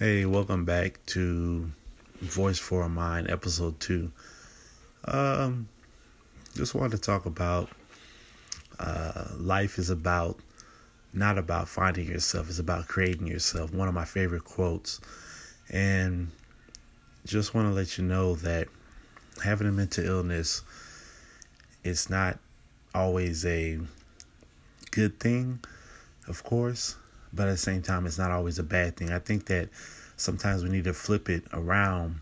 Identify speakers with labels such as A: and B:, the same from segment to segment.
A: Hey, welcome back to Voice for a Mind, episode two. Um, just wanted to talk about uh, life is about not about finding yourself; it's about creating yourself. One of my favorite quotes, and just want to let you know that having a mental illness is not always a good thing, of course but at the same time, it's not always a bad thing. I think that sometimes we need to flip it around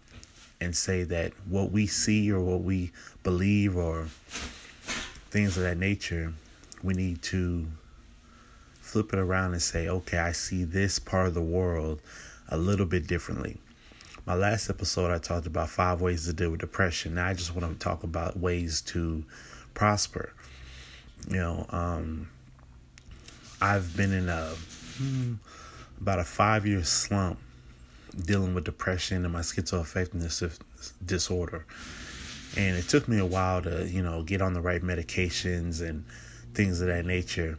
A: and say that what we see or what we believe or things of that nature, we need to flip it around and say, okay, I see this part of the world a little bit differently. My last episode, I talked about five ways to deal with depression. Now I just want to talk about ways to prosper. You know, um, I've been in a hmm, about a five year slump dealing with depression and my schizoaffective disorder. And it took me a while to, you know, get on the right medications and things of that nature.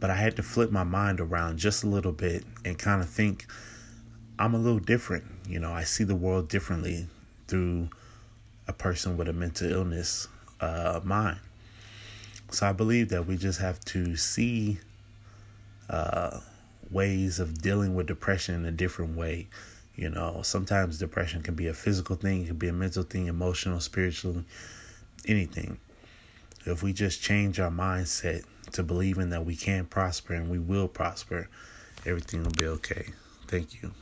A: But I had to flip my mind around just a little bit and kind of think I'm a little different. You know, I see the world differently through a person with a mental illness uh, mind. So I believe that we just have to see uh, ways of dealing with depression in a different way. You know, sometimes depression can be a physical thing, it can be a mental thing, emotional, spiritual, anything. If we just change our mindset to believing that we can prosper and we will prosper, everything will be okay. Thank you.